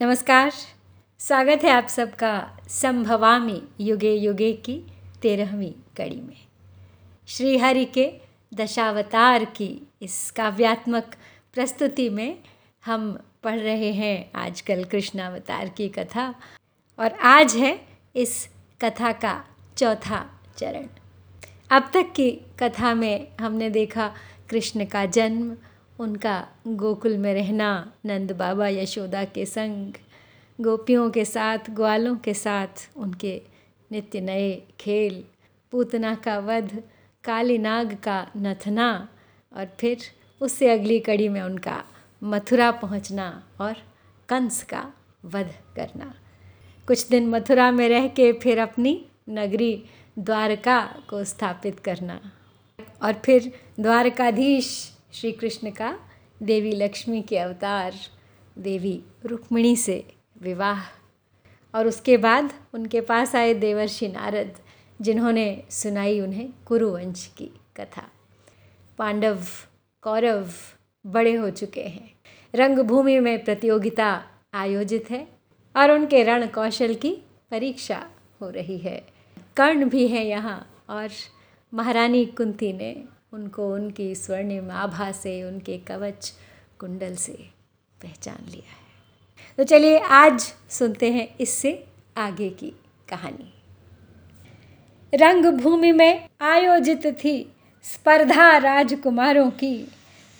नमस्कार। स्वागत है आप सबका संभवामी युगे युगे की तेरहवीं कड़ी में। श्री हरि के दशावतार की इस काव्यात्मक प्रस्तुति में हम पढ़ रहे हैं आजकल कृष्णावतार की कथा और आज है इस कथा का चौथा चरण। अब तक की कथा में हमने देखा कृष्ण का जन्म उनका गोकुल में रहना, नंद बाबा यशोदा के संग, गोपियों के साथ, ग्वालों के साथ, उनके नित्य नए खेल, पूतना का वध, काली नाग का नथना और फिर उससे अगली कड़ी में उनका मथुरा पहुँचना और कंस का वध करना। कुछ दिन मथुरा में रह के फिर अपनी नगरी द्वारका को स्थापित करना और फिर द्वारकाधीश श्री कृष्ण का देवी लक्ष्मी के अवतार, देवी रुक्मिणी से विवाह और उसके बाद उनके पास आए देवर्षि नारद, जिन्होंने सुनाई उन्हें कुरुवंश की कथा। पांडव, कौरव बड़े हो चुके हैं। रंगभूमि में प्रतियोगिता आयोजित है और उनके रण कौशल की परीक्षा हो रही है। कर्ण भी है यहाँ और महारानी कुंती ने उनको उनकी स्वर्णिम आभा से, उनके कवच कुंडल से पहचान लिया है। तो चलिए आज सुनते हैं इससे आगे की कहानी। रंगभूमि में आयोजित थी स्पर्धा राजकुमारों की,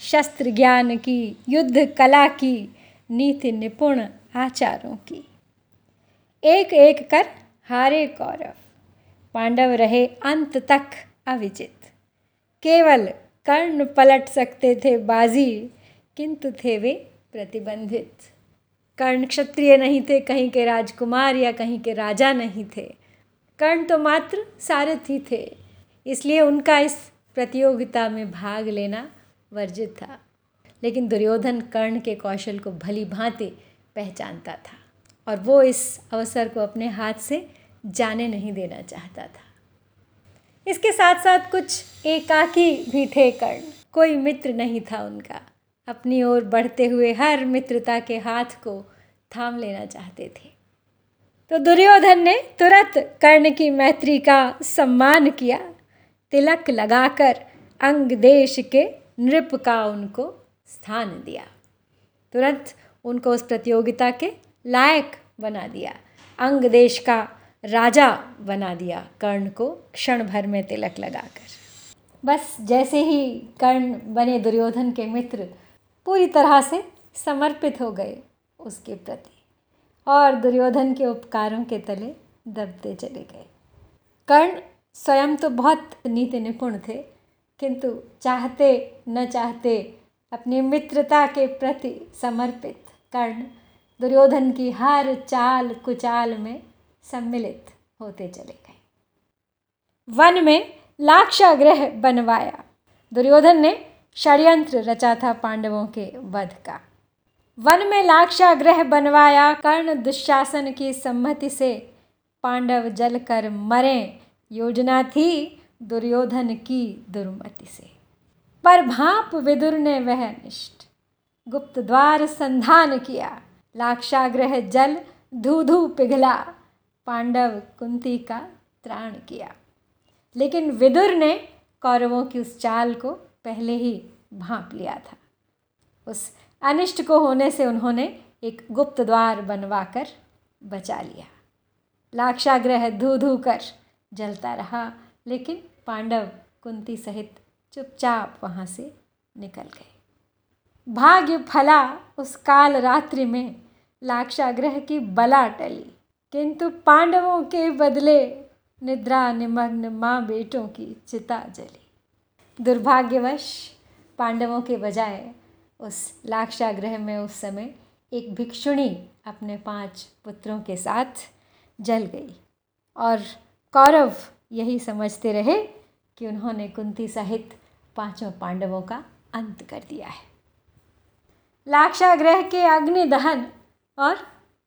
शस्त्र ज्ञान की, युद्ध कला की, नीति निपुण आचारों की। एक एक कर हारे कौरव, पांडव रहे अंत तक अविजित। केवल कर्ण पलट सकते थे बाजी, किंतु थे वे प्रतिबंधित। कर्ण क्षत्रिय नहीं थे, कहीं के राजकुमार या कहीं के राजा नहीं थे। कर्ण तो मात्र सारथी थे, इसलिए उनका इस प्रतियोगिता में भाग लेना वर्जित था। लेकिन दुर्योधन कर्ण के कौशल को भली भांति पहचानता था और वो इस अवसर को अपने हाथ से जाने नहीं देना चाहता था। इसके साथ साथ कुछ एकाकी भी थे कर्ण। कोई मित्र नहीं था उनका। अपनी ओर बढ़ते हुए हर मित्रता के हाथ को थाम लेना चाहते थे। तो दुर्योधन ने तुरंत कर्ण की मैत्री का सम्मान किया। तिलक लगाकर अंग देश के नृप का उनको स्थान दिया। तुरंत उनको उस प्रतियोगिता के लायक बना दिया। अंग देश का राजा बना दिया कर्ण को क्षण भर में तिलक लगाकर। बस जैसे ही कर्ण बने दुर्योधन के मित्र, पूरी तरह से समर्पित हो गए उसके प्रति और दुर्योधन के उपकारों के तले दबते चले गए। कर्ण स्वयं तो बहुत नीति निपुण थे, किंतु चाहते न चाहते अपनी मित्रता के प्रति समर्पित कर्ण दुर्योधन की हर चाल कुचाल में सम्मिलित होते चले गए। वन में लाक्षाग्रह बनवाया। दुर्योधन ने षड्यंत्र रचा था पांडवों के वध का। वन में लाक्षाग्रह बनवाया, कर्ण दुशासन की सम्मति से पांडव जल कर मरे। योजना थी दुर्योधन की दुर्मति से। पर भाप विदुर ने वह निष्ठ। गुप्त द्वार संधान किया। लाक्षाग्रह जल धू धू पिघला। पांडव कुंती का त्राण किया लेकिन विदुर ने कौरवों की उस चाल को पहले ही भांप लिया था। उस अनिष्ट को होने से उन्होंने एक गुप्त द्वार बनवाकर बचा लिया। लाक्षाग्रह धू धू कर जलता रहा, लेकिन पांडव, कुंती सहित चुपचाप वहाँ से निकल गए। भाग्य फला उस काल रात्रि में लाक्षाग्रह की बला टली। किंतु पांडवों के बदले निद्रा निमग्न माँ बेटों की चिता जली। दुर्भाग्यवश पांडवों के बजाय उस लाक्षाग्रह में उस समय एक भिक्षुणी अपने पाँच पुत्रों के साथ जल गई और कौरव यही समझते रहे कि उन्होंने कुंती सहित पाँचों पांडवों का अंत कर दिया है। लाक्षाग्रह के अग्नि दहन और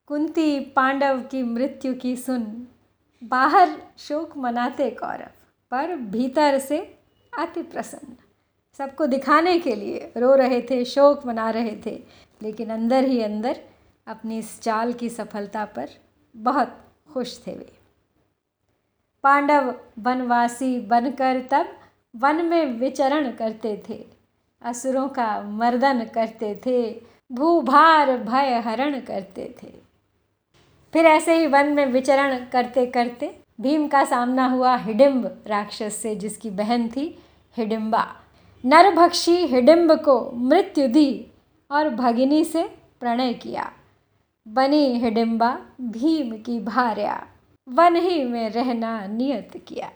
कुंती पांडव की मृत्यु की सुन। बाहर शोक मनाते कौरव, पर भीतर से अति प्रसन्न। सबको दिखाने के लिए रो रहे थे, शोक मना रहे थे, लेकिन अंदर ही अंदर अपनी इस चाल की सफलता पर बहुत खुश थे वे। पांडव वनवासी बनकर तब वन में विचरण करते थे, असुरों का मर्दन करते थे, भूभार भय हरण करते थे। फिर ऐसे ही वन में विचरण करते करते भीम का सामना हुआ हिडिम्ब राक्षस से, जिसकी बहन थी हिडिम्बा। नरभक्षी हिडिम्ब को मृत्यु दी और भगिनी से प्रणय किया। बनी हिडिम्बा भीम की भार्या, वन ही में रहना नियत किया।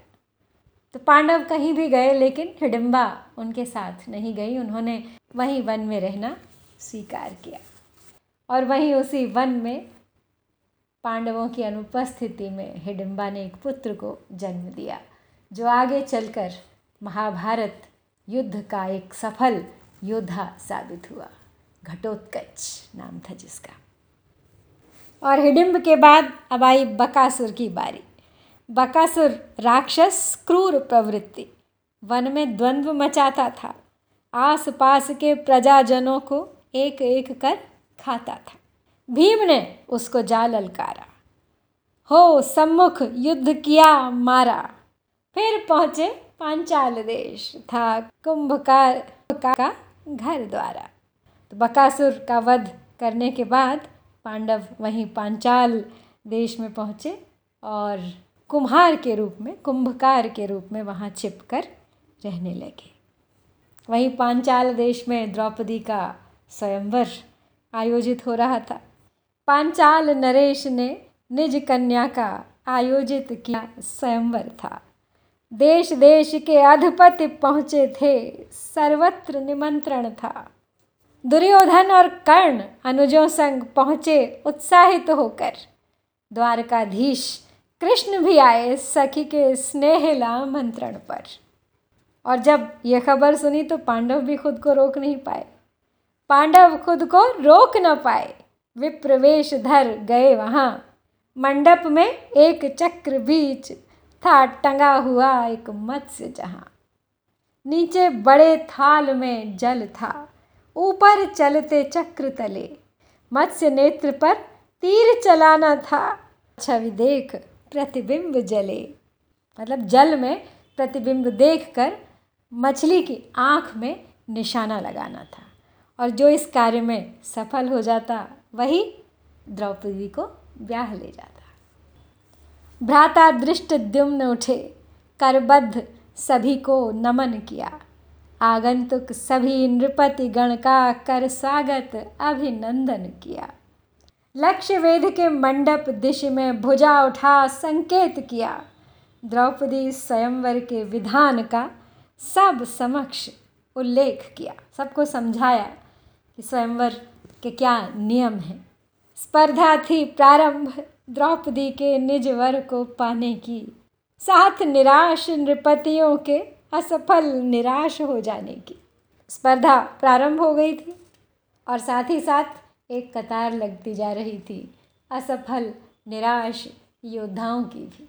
तो पांडव कहीं भी गए, लेकिन हिडिम्बा उनके साथ नहीं गई। उन्होंने वहीं वन में रहना स्वीकार किया। और वहीं उसी वन में पांडवों की अनुपस्थिति में हिडिम्बा ने एक पुत्र को जन्म दिया, जो आगे चलकर महाभारत युद्ध का एक सफल योद्धा साबित हुआ, घटोत्कच नाम था जिसका। और हिडिम्ब के बाद अब आई बकासुर की बारी। बकासुर राक्षस, क्रूर प्रवृत्ति, वन में द्वंद्व मचाता था आस पास के प्रजाजनों को एक एक कर खाता था। भीम ने उसको जा ललकारा हो, सम्मुख युद्ध किया, मारा। फिर पहुँचे पांचाल देश, था कुंभकार का घर द्वारा। तो बकासुर का वध करने के बाद पांडव वहीं पांचाल देश में पहुँचे और कुम्हार के रूप में, कुंभकार के रूप में वहाँ छिप कर रहने लगे। वहीं पांचाल देश में द्रौपदी का स्वयंवर आयोजित हो रहा था। पांचाल नरेश ने निज कन्या का आयोजित किया स्वयंवर था। देश देश के अधिपति पहुँचे थे, सर्वत्र निमंत्रण था। दुर्योधन और कर्ण अनुजों संग पहुँचे उत्साहित होकर। द्वारकाधीश कृष्ण भी आए सखी के स्नेहला मंत्रण पर। और जब यह खबर सुनी तो पांडव भी खुद को रोक नहीं पाए। पांडव खुद को रोक न पाए। विप्रवेश धर गए वहाँ। मंडप में एक चक्र बीच था, टंगा हुआ एक मत्स्य जहाँ। नीचे बड़े थाल में जल था, ऊपर चलते चक्र तले। मत्स्य नेत्र पर तीर चलाना था, छवि देख प्रतिबिंब जले। मतलब जल में प्रतिबिंब देखकर मछली की आँख में निशाना लगाना था। और जो इस कार्य में सफल हो जाता वही द्रौपदी को ब्याह ले जाता। भ्राता दृष्ट द्युम्न उठे, करबद्ध सभी को नमन किया। आगंतुक सभी नृपति गण का कर स्वागत अभिनंदन किया। लक्ष्य वेद के मंडप दिश में भुजा उठा संकेत किया। द्रौपदी स्वयंवर के विधान का सब समक्ष उल्लेख किया। सबको समझाया कि स्वयंवर के क्या नियम है? स्पर्धा थी प्रारंभ, द्रौपदी के निज वर को पाने की। साथ निराश नृपतियों के, असफल निराश हो जाने की। स्पर्धा प्रारंभ हो गई थी और साथ ही साथ एक कतार लगती जा रही थी, असफल, निराश योद्धाओं की भी।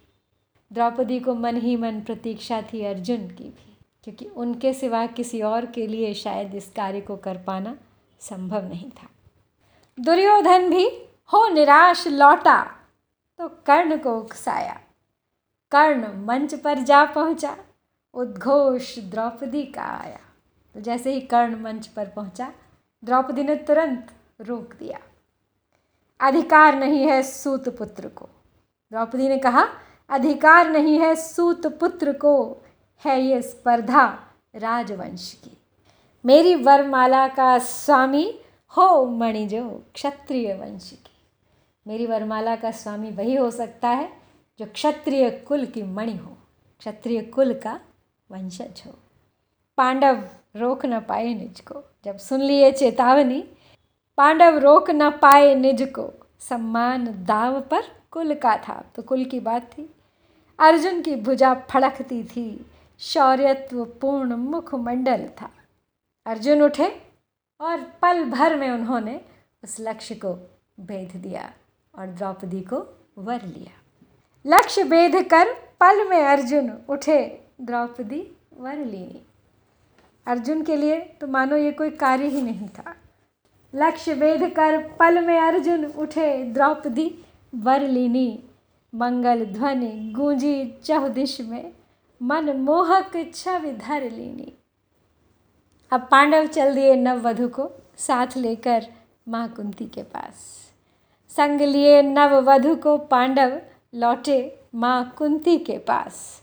द्रौपदी को मन ही मन प्रतीक्षा थी अर्जुन की भी, क्योंकि उनके सिवा किसी और के लिए शायद इस कार्य को कर पाना संभव नहीं था। दुर्योधन भी, हो निराश लौटा। तो कर्ण को उकसाया। कर्ण मंच पर जा पहुँचा। उद्घोष द्रौपदी का आया। तो जैसे ही कर्ण मंच पर पहुँचा, द्रौपदी ने तुरंत रोक दिया। अधिकार नहीं है सूत पुत्र को। द्रौपदी ने कहा, अधिकार नहीं है सूत पुत्र को। है ये स्पर्धा राजवंश की। मेरी वरमाला का स्वामी हो मणिजो क्षत्रिय वंश की मेरी वरमाला का स्वामी वही हो सकता है जो क्षत्रिय कुल की मणि हो, क्षत्रिय कुल का वंशज हो। पांडव रोक न पाए निज को जब सुन लिए चेतावनी, पांडव रोक न पाए निज को सम्मान दाव पर कुल का था। तो कुल की बात थी। अर्जुन की भुजा फड़कती थी शौर्यत्व पूर्ण मुखमंडल था। अर्जुन उठे और पल भर में उन्होंने उस लक्ष्य को भेद दिया और द्रौपदी को वर लिया। लक्ष्य भेद कर पल में अर्जुन उठे, द्रौपदी वर ली अर्जुन के लिए तो मानो ये कोई कार्य ही नहीं था। लक्ष्य वेद कर पल में अर्जुन उठे, द्रौपदी वर लीनी। मंगल ध्वनि गूंजी चौदिश में, मन मोहक छवि धर लीनी। अब पांडव चल दिए नववधु को साथ लेकर माँ कुंती के पास। संग लिए नववधु को पांडव लौटे माँ कुंती के पास।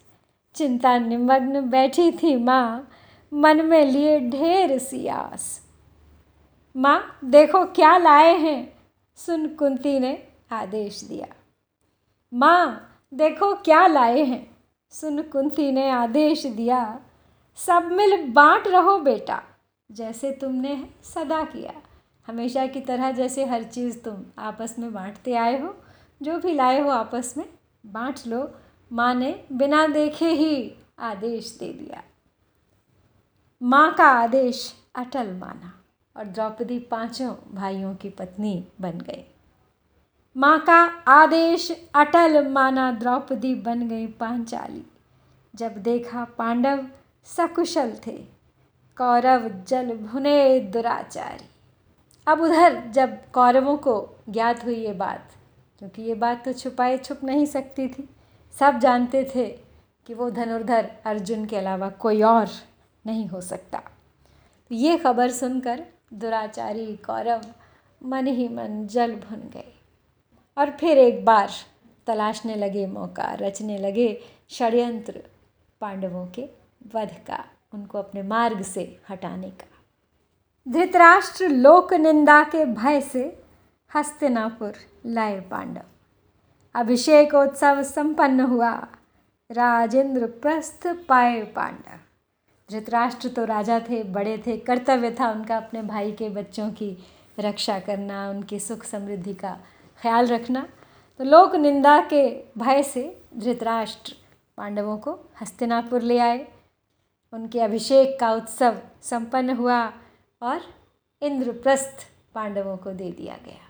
चिंता निमग्न बैठी थी माँ, मन में लिए ढेर सी आस। माँ, देखो क्या लाए हैं, सुन कुंती ने आदेश दिया। माँ, देखो क्या लाए हैं, सुन कुंती ने आदेश दिया। सब मिल बांट रहो बेटा, जैसे तुमने सदा किया। हमेशा की तरह जैसे हर चीज़ तुम आपस में बांटते आए हो, जो भी लाए हो आपस में बांट लो। माँ ने बिना देखे ही आदेश दे दिया। माँ का आदेश अटल माना और द्रौपदी पाँचों भाइयों की पत्नी बन गई। माँ का आदेश अटल माना द्रौपदी बन गई पांचाली। जब देखा पांडव सकुशल थे। कौरव जल भुने दुराचारी। अब उधर जब कौरवों को ज्ञात हुई ये बात, क्योंकि ये बात तो छुपाए छुप नहीं सकती थी, सब जानते थे कि वो धनुर्धर अर्जुन के अलावा कोई और नहीं हो सकता। तो ये खबर सुनकर दुराचारी कौरव मन ही मन जल भुन गए और फिर एक बार तलाशने लगे, मौका रचने लगे षड्यंत्र पांडवों के। वध का, उनको अपने मार्ग से हटाने का। धृतराष्ट्र लोक निंदा के भय से हस्तिनापुर लाए पांडव। अभिषेक उत्सव संपन्न हुआ। राजेंद्र प्रस्थ पाए पांडव। धृतराष्ट्र तो राजा थे, बड़े थे, कर्तव्य था उनका अपने भाई के बच्चों की रक्षा करना, उनकी सुख समृद्धि का ख्याल रखना। तो लोक निंदा के भय से धृतराष्ट्र पांडवों को हस्तिनापुर ले आए। उनके अभिषेक का उत्सव संपन्न हुआ और इंद्रप्रस्थ पांडवों को दे दिया गया।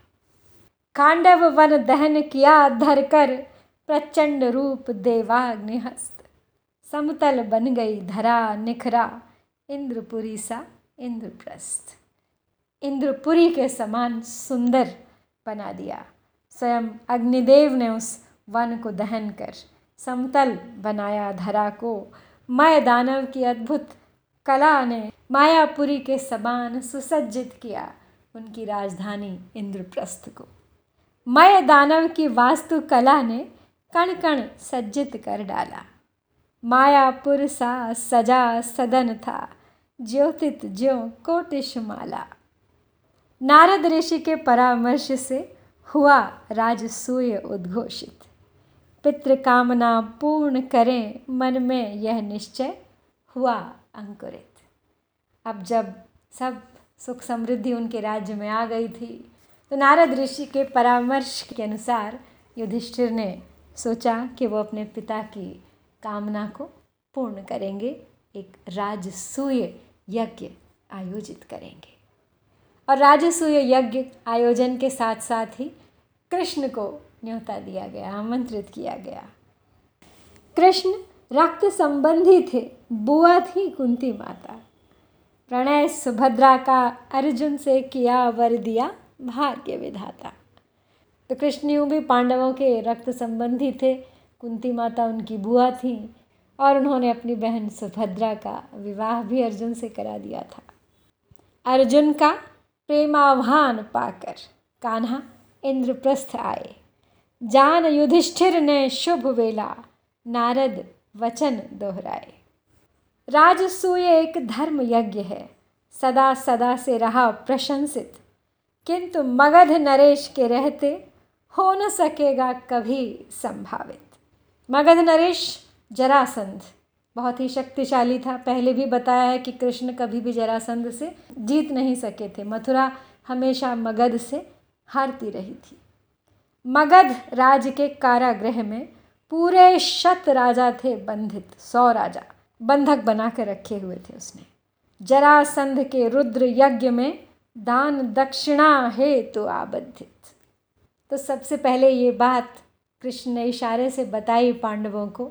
कांडव वन दहन किया धरकर प्रचंड रूप देवाग्निहस्त। समतल बन गई धरा निखरा, इंद्रपुरी सा इंद्रप्रस्थ। इंद्रपुरी के समान सुंदर बना दिया। स्वयं अग्निदेव ने उस वन को दहन कर समतल बनाया धरा को मय दानव की अद्भुत कला ने मायापुरी के समान सुसज्जित किया उनकी राजधानी इंद्रप्रस्थ को। मय दानव की वास्तु कला ने कण कण सज्जित कर डाला। मायापुर सा सजा सदन था, ज्योतित ज्यो कोटिशमाला। नारद ऋषि के परामर्श से हुआ राजसूय उद्घोषित। पितृ कामना पूर्ण करें, मन में यह निश्चय हुआ अंकुरित। अब जब सब सुख समृद्धि उनके राज्य में आ गई थी तो नारद ऋषि के परामर्श के अनुसार युधिष्ठिर ने सोचा कि वो अपने पिता की कामना को पूर्ण करेंगे, एक राजसूय यज्ञ आयोजित करेंगे। और राजसूय यज्ञ आयोजन के साथ साथ ही कृष्ण को न्योता दिया गया, आमंत्रित किया गया। कृष्ण रक्त संबंधी थे, बुआ थी कुंती माता। प्रणय सुभद्रा का अर्जुन से किया वर दिया भाग्य विधाता। तो कृष्ण यूँ भी पांडवों के रक्त संबंधी थे, कुंती माता उनकी बुआ थी, और उन्होंने अपनी बहन सुभद्रा का विवाह भी अर्जुन से करा दिया था। अर्जुन का प्रेमाह्वान पाकर कान्हा इंद्रप्रस्थ आए। जान युधिष्ठिर ने शुभ वेला। नारद, वचन दोहराए। राजसूय एक धर्म यज्ञ है। सदा सदा से रहा प्रशंसित। किंतु मगध नरेश के रहते हो न सकेगा कभी संभावित। मगध नरेश, जरासंध। बहुत ही शक्तिशाली था। पहले भी बताया है कि कृष्ण कभी भी जरासंध से जीत नहीं सके थे। मथुरा हमेशा मगध से हारती रही थी। मगध राज के कारागृह में पूरे शत राजा थे बंधित, सौ राजा। बंधक बना कर रखे हुए थे उसने। जरासंध के रुद्र यज्ञ में दान दक्षिणा है तो आबद्धित तो सबसे पहले ये बात कृष्ण ने इशारे से बताई पांडवों को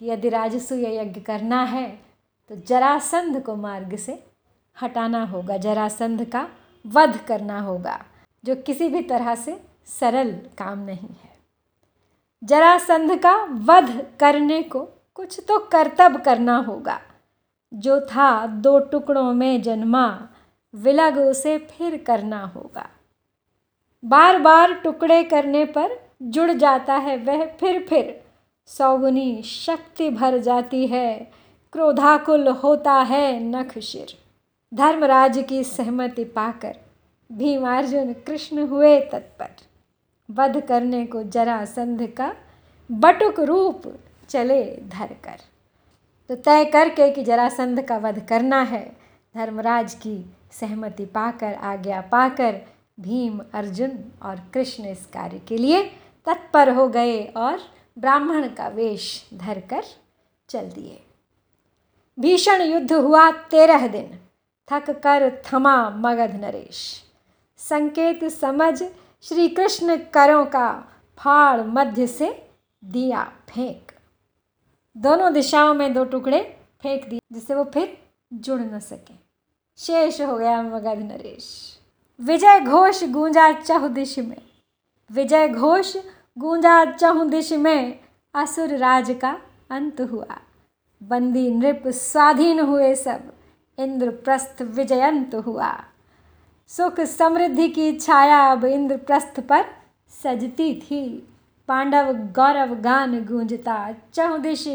कि यदि राजसूय यज्ञ करना है तो जरासंध को मार्ग से हटाना होगा, जरासंध का वध करना होगा, जो किसी भी तरह से सरल काम नहीं है। जरासंध का वध करने को कुछ तो कर्तव्य करना होगा। जो था दो टुकड़ों में जन्मा, विलग उसे फिर करना होगा। बार बार टुकड़े करने पर जुड़ जाता है वह फिर फिर सौगुनी शक्ति भर जाती है, क्रोधाकुल होता है नख शिर। धर्मराज की सहमति पाकर भीमार्जुन कृष्ण हुए तत्पर। वध करने को जरासंध का बटुक रूप चले धर कर। तो तय करके कि जरासंध का वध करना है, धर्मराज की सहमति पाकर, आज्ञा पाकर भीम, अर्जुन और कृष्ण इस कार्य के लिए तत्पर हो गए और ब्राह्मण का वेश धरकर चल दिए। भीषण युद्ध हुआ तेरह दिन, थक कर थमा मगध नरेश। संकेत समझ श्री कृष्ण करों का फाड़ मध्य से दिया फेंक। दोनों दिशाओं में दो टुकड़े फेंक दिए, जिससे वो फिर जुड़ न सके। शेष हो गया मगध नरेश। विजय घोष गूंजा चहुदिश में। विजय घोष गूंजा चहुदिश में। असुर राज का अंत हुआ। बंदी नृप स्वाधीन हुए सब। इंद्रप्रस्थ विजयंत हुआ। सुख समृद्धि की छाया अब इंद्रप्रस्थ पर सजती थी। पांडव गौरव गान गूंजता चहुदिश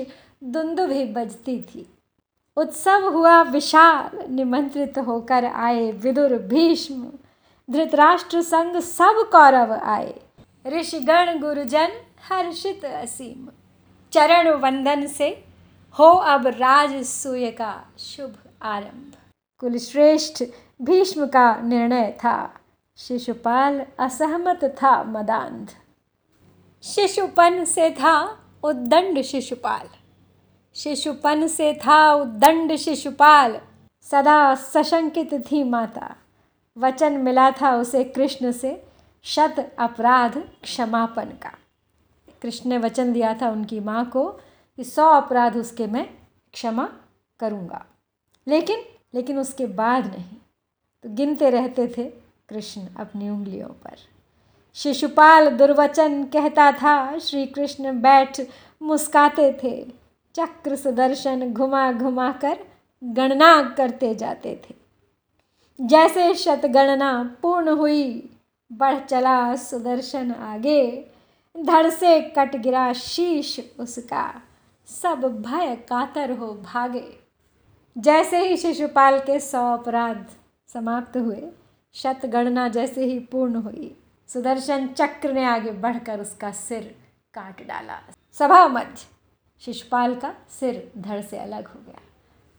दुंदु भी बजती थी। उत्सव हुआ विशाल, निमंत्रित होकर आए विदुर भीष्म। धृतराष्ट्र संग सब कौरव आए, ऋषिगण, गुरुजन, हर्षित असीम। चरण वंदन से हो अब राज सूय का शुभ आरंभ। कुलश्रेष्ठ भीष्म का निर्णय था। शिशुपाल असहमत था मदांध। शिशुपन से था उद्दंड शिशुपाल। शिशुपन से था उद्दंड शिशुपाल। सदा सशंकित थी माता। वचन मिला था उसे कृष्ण से, शत अपराध क्षमापन का। कृष्ण ने वचन दिया था उनकी माँ को कि सौ अपराध उसके मैं क्षमा करूँगा। लेकिन लेकिन उसके बाद नहीं। तो गिनते रहते थे कृष्ण अपनी उंगलियों पर। शिशुपाल दुर्वचन कहता था श्री कृष्ण बैठ मुस्काते थे। चक्र सुदर्शन घुमा घुमा कर गणना करते जाते थे। जैसे शतगणना पूर्ण हुई, बढ़ चला सुदर्शन आगे। धड़ से कट गिरा शीश उसका, सब भय कातर हो भागे। जैसे ही शिशुपाल के सौ अपराध समाप्त हुए। शतगणना जैसे ही पूर्ण हुई, सुदर्शन चक्र ने आगे बढ़कर उसका सिर काट डाला। सभा मध्य शिशुपाल का सिर धड़ से अलग हो गया।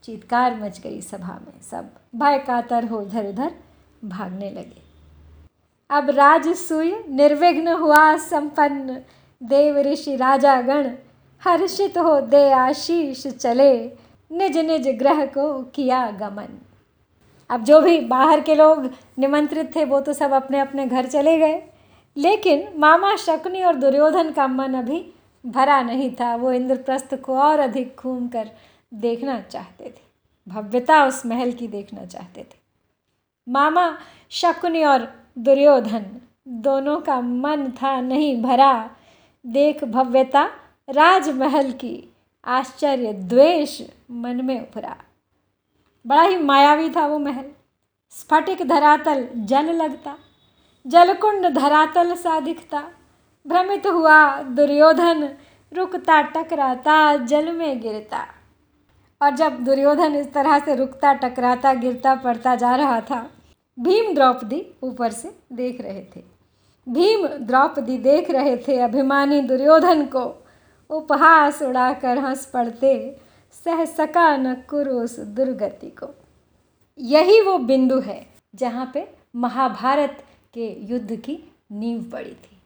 चीतकार मच गई सभा में, सब भय कातर हो इधर उधर भागने लगे। अब राजसूय निर्विघ्न हुआ संपन्न। देव ऋषि राजागण, हर्षित हो दे आशीष चले। निज निज ग्रह को किया गमन। अब जो भी बाहर के लोग निमंत्रित थे, वो तो सब अपने अपने घर चले गए। लेकिन मामा शकुनी और दुर्योधन का मन अभी भरा नहीं था। वो इंद्रप्रस्थ को और अधिक घूम कर देखना चाहते थे। भव्यता उस महल की देखना चाहते थे। मामा शकुनी और दुर्योधन दोनों का मन था नहीं भरा। देख भव्यता राजमहल की आश्चर्य द्वेष मन में उभरा। बड़ा ही मायावी था वो महल। स्फटिक धरातल जल लगता, जलकुंड धरातल सा दिखता। भ्रमित हुआ दुर्योधन, रुकता, टकराता, जल में गिरता। और जब दुर्योधन इस तरह से रुकता, टकराता, गिरता, पड़ता जा रहा था, भीम द्रौपदी ऊपर से देख रहे थे। भीम द्रौपदी देख रहे थे अभिमानी दुर्योधन को। उपहास उड़ाकर हंस पड़ते सह सका न कुरुस दुर्गति को। यही वो बिंदु है जहाँ पे महाभारत के युद्ध की नींव पड़ी थी।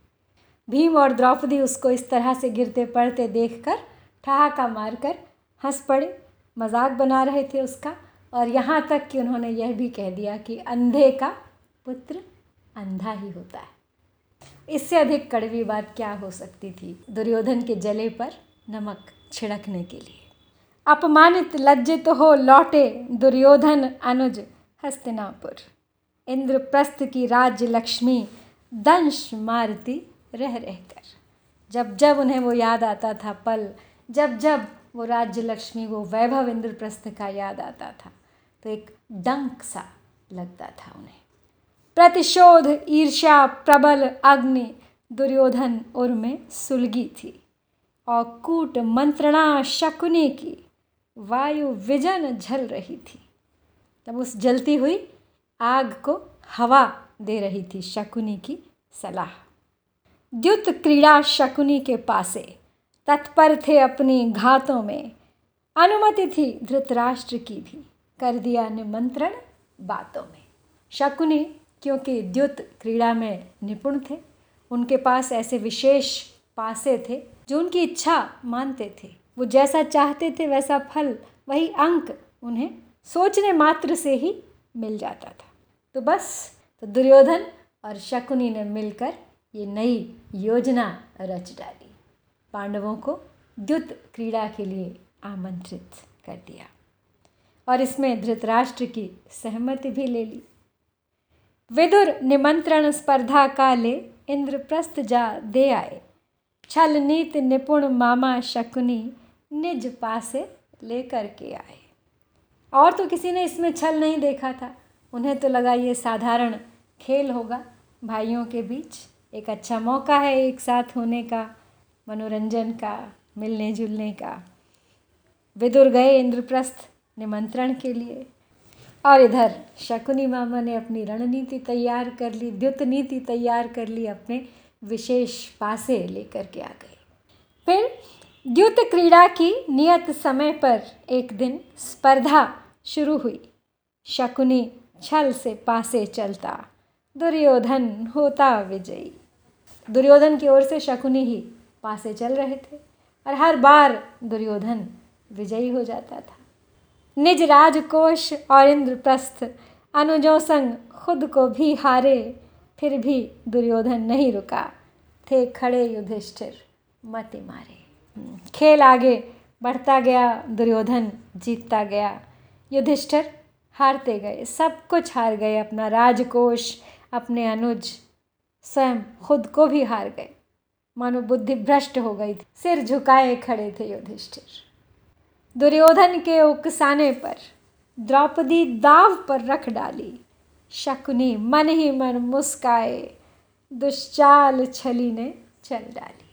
भीम और द्रौपदी उसको इस तरह से गिरते पड़ते देखकर ठहाका मारकर हंस पड़े, मज़ाक बना रहे थे उसका और यहाँ तक कि उन्होंने यह भी कह दिया कि अंधे का पुत्र अंधा ही होता है। इससे अधिक कड़वी बात क्या हो सकती थी दुर्योधन के जले पर नमक छिड़कने के लिए? अपमानित, लज्जित हो लौटे दुर्योधन अनुज, हस्तिनापुर। इंद्रप्रस्थ की राज्य लक्ष्मी, दंश मारती रह रहकर जब जब उन्हें वो याद आता था पल, जब जब वो राज्य लक्ष्मी, वो वैभव इंद्रप्रस्थ का याद आता था तो एक डंक सा लगता था उन्हें। प्रतिशोध, ईर्ष्या, प्रबल अग्नि दुर्योधन उर में सुलगी थी। और कूट मंत्रणा शकुनी की वायु विजन झल रही थी। तब उस जलती हुई आग को हवा दे रही थी शकुनी की सलाह। द्युत क्रीड़ा शकुनी के पासे, तत्पर थे अपनी घातों में। अनुमति थी धृतराष्ट्र की भी, कर दिया निमंत्रण बातों में। शकुनी, क्योंकि द्युत क्रीड़ा में निपुण थे, उनके पास ऐसे विशेष पासे थे जो उनकी इच्छा मानते थे। वो जैसा चाहते थे वैसा फल, वही अंक उन्हें सोचने मात्र से ही मिल जाता था। तो बस तो दुर्योधन और शकुनी ने मिलकर ये नई योजना रच डाली। पांडवों को द्युत क्रीड़ा के लिए आमंत्रित कर दिया और इसमें धृतराष्ट्र की सहमति भी ले ली। विदुर निमंत्रण स्पर्धा काले इंद्रप्रस्थ जा दे आए। छल नीत निपुण मामा शकुनी निज पासे लेकर के आए। और तो किसी ने इसमें छल नहीं देखा था। उन्हें तो लगा ये साधारण खेल होगा। भाइयों के बीच एक अच्छा मौका है एक साथ होने का, मनोरंजन का मिलने जुलने का। विदुर गए इंद्रप्रस्थ निमंत्रण के लिए। और इधर शकुनी मामा ने अपनी रणनीति तैयार कर ली, द्युत नीति तैयार कर ली, अपने विशेष पासे लेकर के आ गए। फिर द्युत क्रीड़ा की नियत समय पर एक दिन स्पर्धा शुरू हुई। शकुनी छल से पासे चलता। दुर्योधन होता विजयी। दुर्योधन की ओर से शकुनी ही पासे चल रहे थे और हर बार दुर्योधन विजयी हो जाता था। निज राजकोष और इंद्रप्रस्थ अनुजों संग खुद को भी हारे, फिर भी दुर्योधन नहीं रुका। थे खड़े युधिष्ठिर, मति मारे। खेल आगे बढ़ता गया, दुर्योधन जीतता गया। युधिष्ठिर हारते गए। सब कुछ हार गए। अपना राजकोष, अपने अनुज, स्वयं खुद को भी हार गए। मानो बुद्धि भ्रष्ट हो गई थी। सिर झुकाए खड़े थे युधिष्ठिर। दुर्योधन के उकसाने पर, द्रौपदी दाव पर रख डाली। शकुनी मन ही मन मुस्काए। दुश्चाल छली ने चल डाली।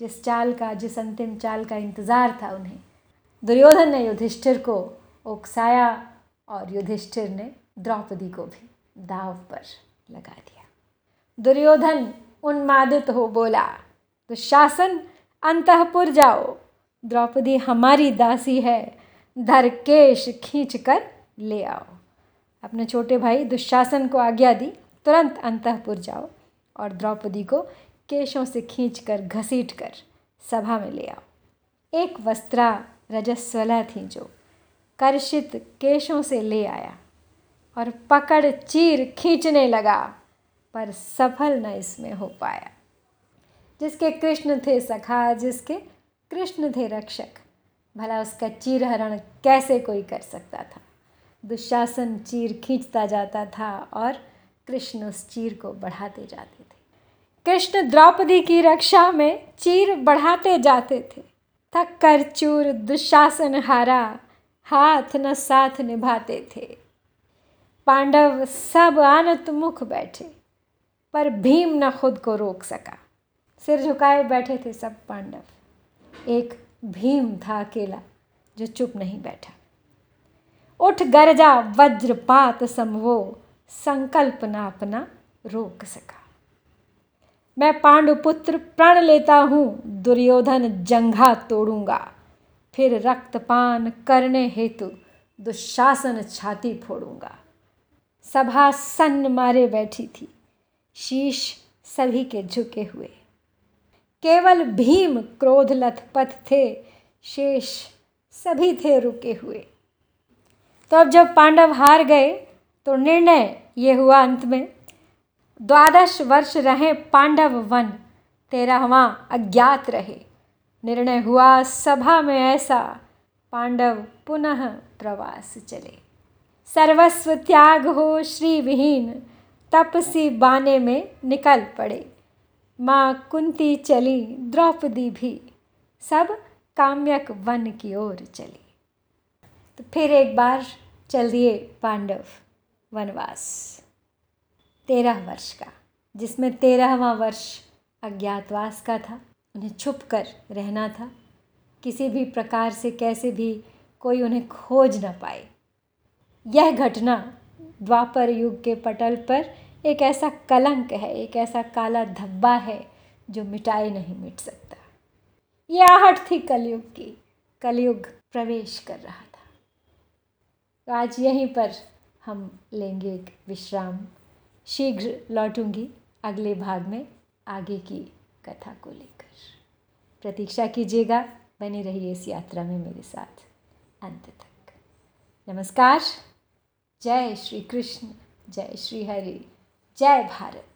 जिस चाल का, जिस अंतिम चाल का इंतज़ार था उन्हें। दुर्योधन ने युधिष्ठिर को उकसाया और युधिष्ठिर ने द्रौपदी को भी दाव पर लगा दिया। दुर्योधन उन्मादित हो बोला, दुशासन, अंतपुर जाओ। द्रौपदी हमारी दासी है, धरकेश खींच कर ले आओ। अपने छोटे भाई दुशासन को आज्ञा दी, तुरंत अंतपुर जाओ और द्रौपदी को केशों से खींच कर घसीट कर सभा में ले आओ। एक वस्त्रा रजस्वला थी जो कर्षित केशों से ले आया और पकड़ चीर खींचने लगा, पर सफल न इसमें हो पाया। जिसके कृष्ण थे सखा, जिसके कृष्ण थे रक्षक, भला उसका चीर हरण कैसे कोई कर सकता था? दुशासन चीर खींचता जाता था और कृष्ण उस चीर को बढ़ाते जाते थे। कृष्ण द्रौपदी की रक्षा में चीर बढ़ाते जाते थे। थक कर चूर दुशासन हारा, हाथ न साथ निभाते थे। पांडव सब आनत मुख बैठे, पर भीम न खुद को रोक सका। सिर झुकाए बैठे थे सब पांडव। एक भीम था अकेला, जो चुप नहीं बैठा। उठ गरजा, वज्रपात समवो संकल्प ना अपना रोक सका। मैं पांडुपुत्र प्रण लेता हूँ, दुर्योधन जंघा तोड़ूँगा। फिर रक्तपान करने हेतु दुशासन छाती फोड़ूँगा। सभा सन्न मारे बैठी थी। शीश सभी के झुके हुए। केवल भीम क्रोध लथपथ थे, शेष सभी थे रुके हुए। तो अब जब पांडव हार गए तो निर्णय ये हुआ अंत में द्वादश वर्ष रहे पांडव वन तेरहवा अज्ञात रहे। निर्णय हुआ सभा में ऐसा, पांडव पुनः प्रवास चले। सर्वस्व त्याग हो श्री विहीन, तपसी बाने में निकल पड़े। माँ कुंती चली द्रौपदी भी, सब काम्यक वन की ओर चली। तो फिर एक बार चल दिए पांडव वनवास। तेरह वर्ष का, जिसमें तेरहवा वर्ष अज्ञातवास का था। उन्हें छुप कर रहना था। किसी भी प्रकार से, कैसे भी कोई उन्हें खोज न पाए। यह घटना द्वापर युग के पटल पर एक ऐसा कलंक है, एक ऐसा काला धब्बा है, जो मिटाए नहीं मिट सकता। ये आहट थी कलयुग की। कलयुग प्रवेश कर रहा था। तो आज यहीं पर हम लेंगे एक विश्राम शीघ्र लौटूँगी अगले भाग में आगे की कथा को लेकर। प्रतीक्षा कीजिएगा, बने रहिए इस यात्रा में मेरे साथ अंत तक। नमस्कार। जय श्री कृष्ण। जय श्री हरि। जय भारत।